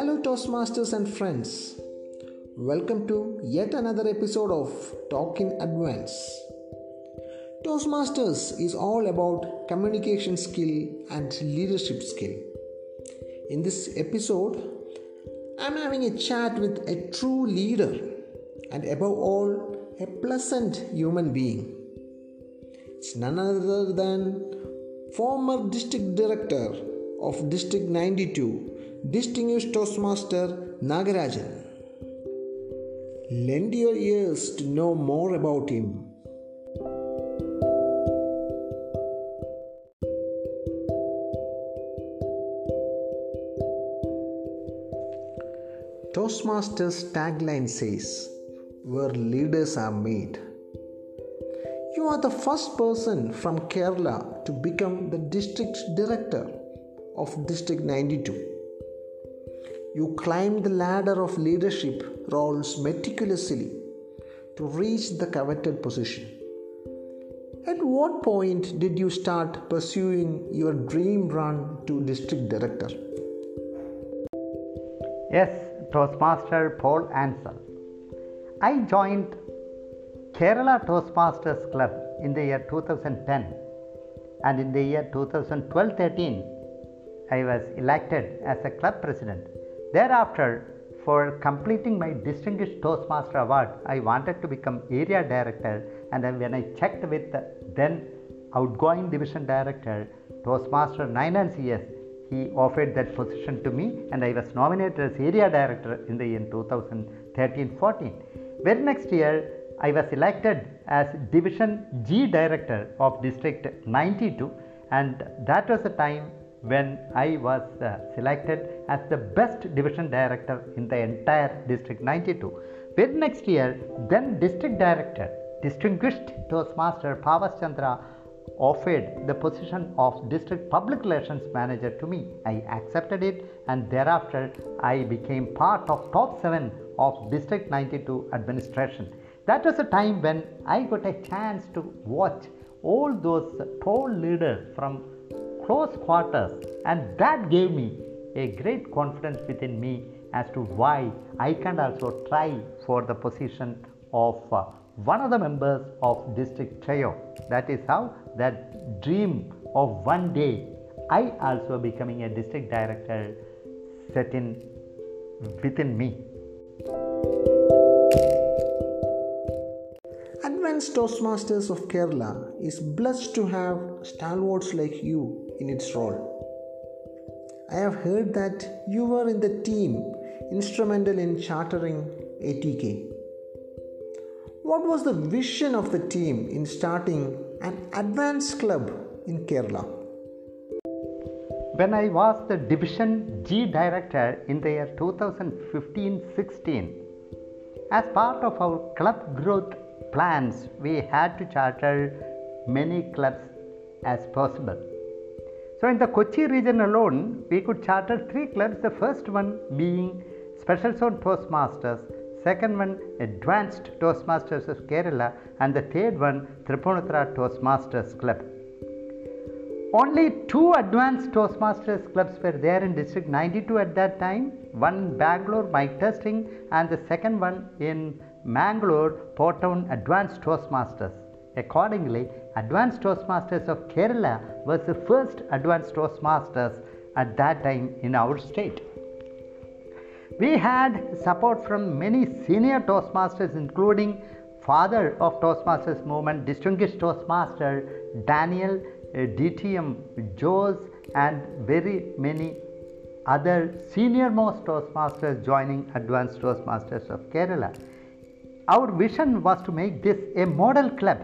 Hello, Toastmasters and friends. Welcome to yet another episode of Talk in Advance. Toastmasters is all about communication skill and leadership skill. In this episode, I'm having a chat with a true leader and, above all, a pleasant human being. It's none other than former district director of District 92, distinguished Toastmaster Nagarajan. Lend your ears to know more about him. Toastmasters tagline says, Where leaders are made. You are the first person from Kerala to become the district director of District 92. You climb the ladder of leadership roles meticulously to reach the coveted position. At what point did you start pursuing your dream run to district director? Yes, Toastmaster Paul Ansel. I joined Kerala Toastmasters Club in the year 2010 and in the year 2012 13 I was elected as a club president. Thereafter, for completing my Distinguished Toastmaster Award, I wanted to become area director. And then when I checked with the then outgoing division director, Toastmaster Nainan CS, he offered that position to me, and I was nominated as area director in the year 2013 14. Very next year, I was elected as Division G Director of District 92, and that was the time when I was uh, selected as the best division director in the entire District 92. Very next year, then District Director, Distinguished Toastmaster Pavas Chandra offered the position of District Public Relations Manager to me. I accepted it, and thereafter I became part of top 7 of District 92 administration. That was a time when I got a chance to watch all those tall leaders from close quarters, and that gave me a great confidence within me as to why I can also try for the position of uh, one of the members of district trio. That is how that dream of one day I also becoming a district director set in within me. Advanced Toastmasters of Kerala is blessed to have stalwarts like you in its role. I have heard that you were in the team instrumental in chartering ATK. What was the vision of the team in starting an advanced club in Kerala? When I was the Division G Director in the year 2015 16, as part of our club growth plans, we had to charter many clubs as possible. So, in the Kochi region alone, we could charter three clubs. The first one being Special Zone Toastmasters, second one Advanced Toastmasters of Kerala, and the third one Tripunithura Toastmasters Club. Only two advanced Toastmasters clubs were there in District 92 at that time. One in Bangalore, Mike testing, and the second one in Mangalore Port Town Advanced Toastmasters. Accordingly, Advanced Toastmasters of Kerala was the first Advanced Toastmasters at that time in our state. We had support from many senior Toastmasters, including father of Toastmasters movement, distinguished Toastmaster Daniel uh, DTM Jose, and very many other senior most Toastmasters joining Advanced Toastmasters of Kerala. Our vision was to make this a model club,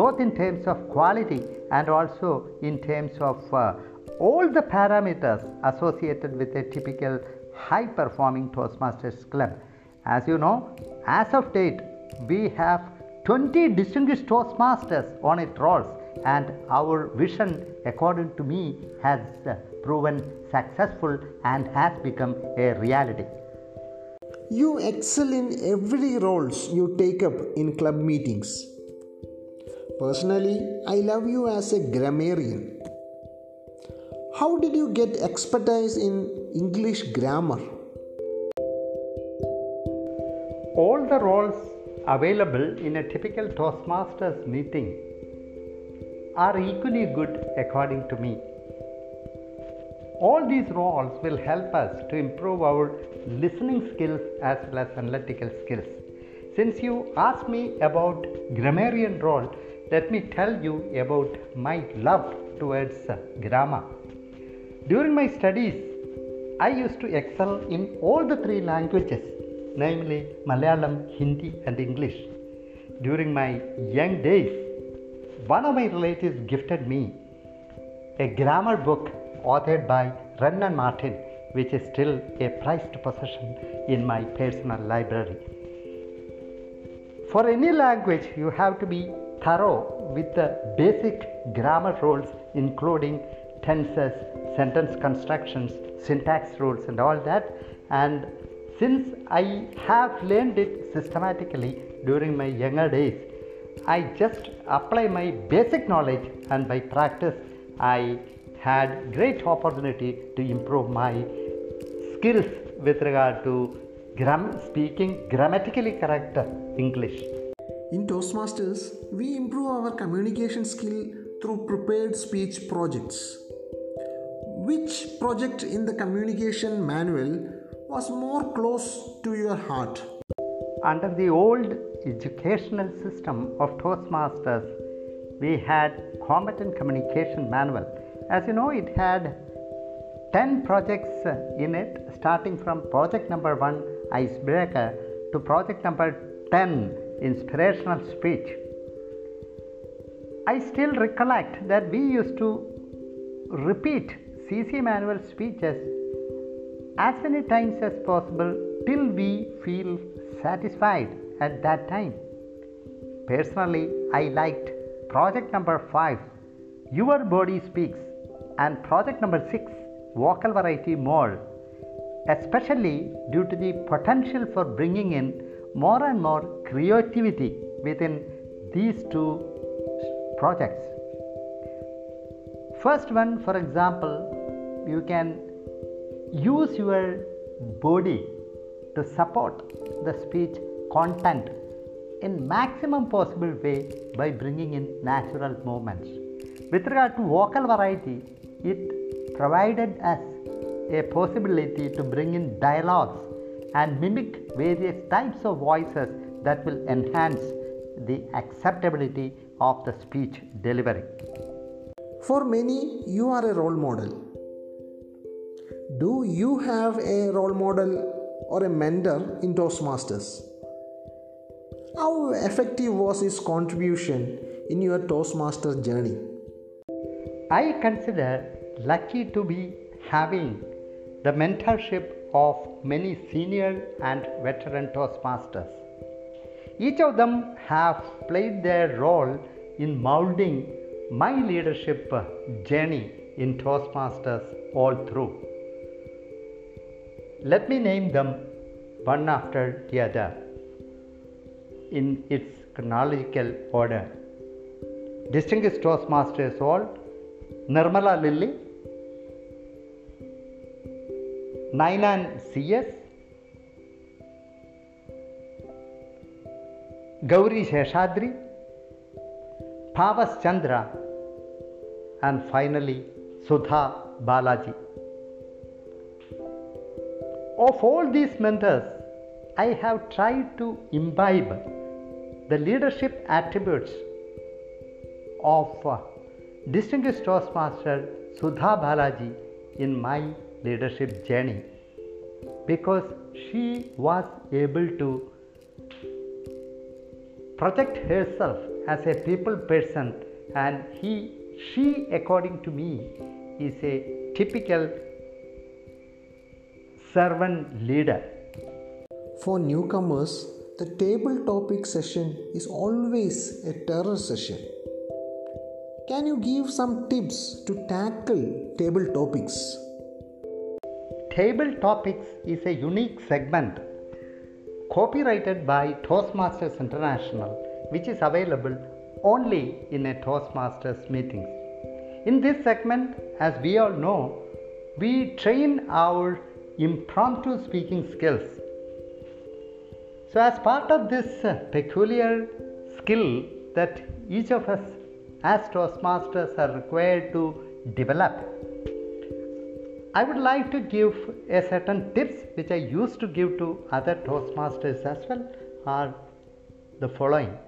both in terms of quality and also in terms of uh, all the parameters associated with a typical high performing Toastmasters club. As you know, as of date, we have 20 distinguished Toastmasters on its rolls, and our vision, according to me, has uh, proven successful and has become a reality. You excel in every roles you take up in club meetings. Personally, I love you as a grammarian. How did you get expertise in English grammar? all the roles available in a typical Toastmasters meeting are equally good according to me. All these roles will help us to improve our listening skills as well as analytical skills. Since you asked me about grammarian role, let me tell you about my love towards grammar. During my studies, I used to excel in all the three languages, namely Malayalam, Hindi, and English. During my young days, one of my relatives gifted me a grammar book authored by Wren Martin, which is still a prized possession in my personal library. For any language, you have to be thorough with the basic grammar rules, including tenses, sentence constructions, syntax rules, and all that. And since I have learned it systematically during my younger days, I just apply my basic knowledge and by practice I had great opportunity to improve my skills with regard to gram- speaking grammatically correct English. In Toastmasters, we improve our communication skill through prepared speech projects. Which project in the communication manual was more close to your heart? Under the old educational system of Toastmasters, we had competent communication manual. As you know, it had 10 projects in it, starting from project number 1, icebreaker, to project number 10, inspirational speech. I still recollect that we used to repeat CC manual speeches as many times as possible till we feel satisfied at that time. Personally, I liked project number 5, Your Body Speaks, and project number 6, Vocal Variety More, especially due to the potential for bringing in more and more creativity within these two projects. First one, for example, you can use your body to support the speech content in maximum possible way by bringing in natural movements. With regard to vocal variety, it provided us a possibility to bring in dialogues and mimic various types of voices that will enhance the acceptability of the speech delivery. For many, you are a role model. Do you have a role model or a mentor in Toastmasters. How effective was his contribution in your Toastmasters journey? I consider lucky to be having the mentorship of many senior and veteran Toastmasters. Each of them have played their role in molding my leadership journey in Toastmasters all through. Let me name them one after the other in its chronological order. Distinguished Toastmasters all Nirmala Lilly, Nainan CS, Gauri Sheshadri, Pavas Chandra, and finally Sudha Balaji. Of all these mentors, I have tried to imbibe the leadership attributes of distinguished Toastmaster Sudha Balaji in my leadership journey because she was able to project herself as a people person and he she according to me is a typical servant leader. For newcomers, the table topic session is always a terror session. Can you give some tips to tackle table topics? Table Topics is a unique segment copyrighted by Toastmasters International, which is available only in a Toastmasters meetings. In this segment, as we all know, we train our impromptu speaking skills. So, as part of this peculiar skill that each of us as Toastmasters are required to develop, I would like to give a certain tips which I used to give to other Toastmasters as well are the following.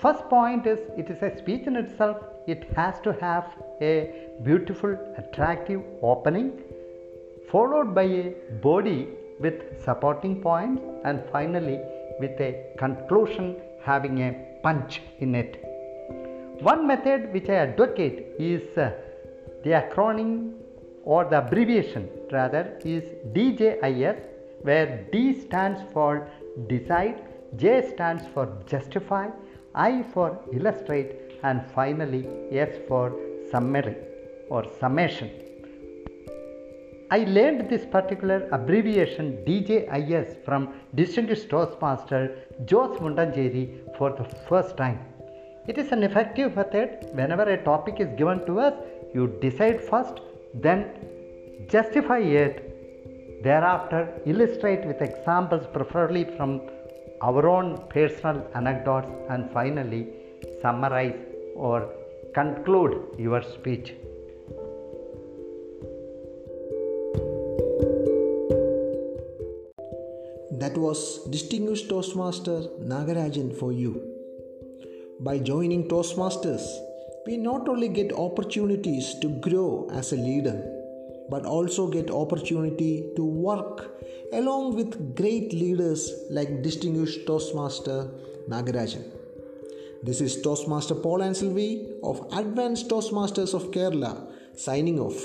First point is it is a speech in itself, it has to have a beautiful, attractive opening, followed by a body with supporting points and finally with a conclusion having a punch in it. One method which I advocate is uh, the acronym or the abbreviation rather is DJIS where D stands for decide, J stands for justify, I for illustrate and finally S for summary or summation. I learned this particular abbreviation DJIS from distinguished Toastmaster Jose Mundanjeri for the first time. It is an effective method whenever a topic is given to us, you decide first, then justify it, thereafter illustrate with examples, preferably from our own personal anecdotes, and finally summarize or conclude your speech. That was distinguished Toastmaster Nagarajan for you. By joining Toastmasters, we not only get opportunities to grow as a leader, but also get opportunity to work along with great leaders like distinguished Toastmaster Nagarajan. This is Toastmaster Paul Anselvi of Advanced Toastmasters of Kerala signing off.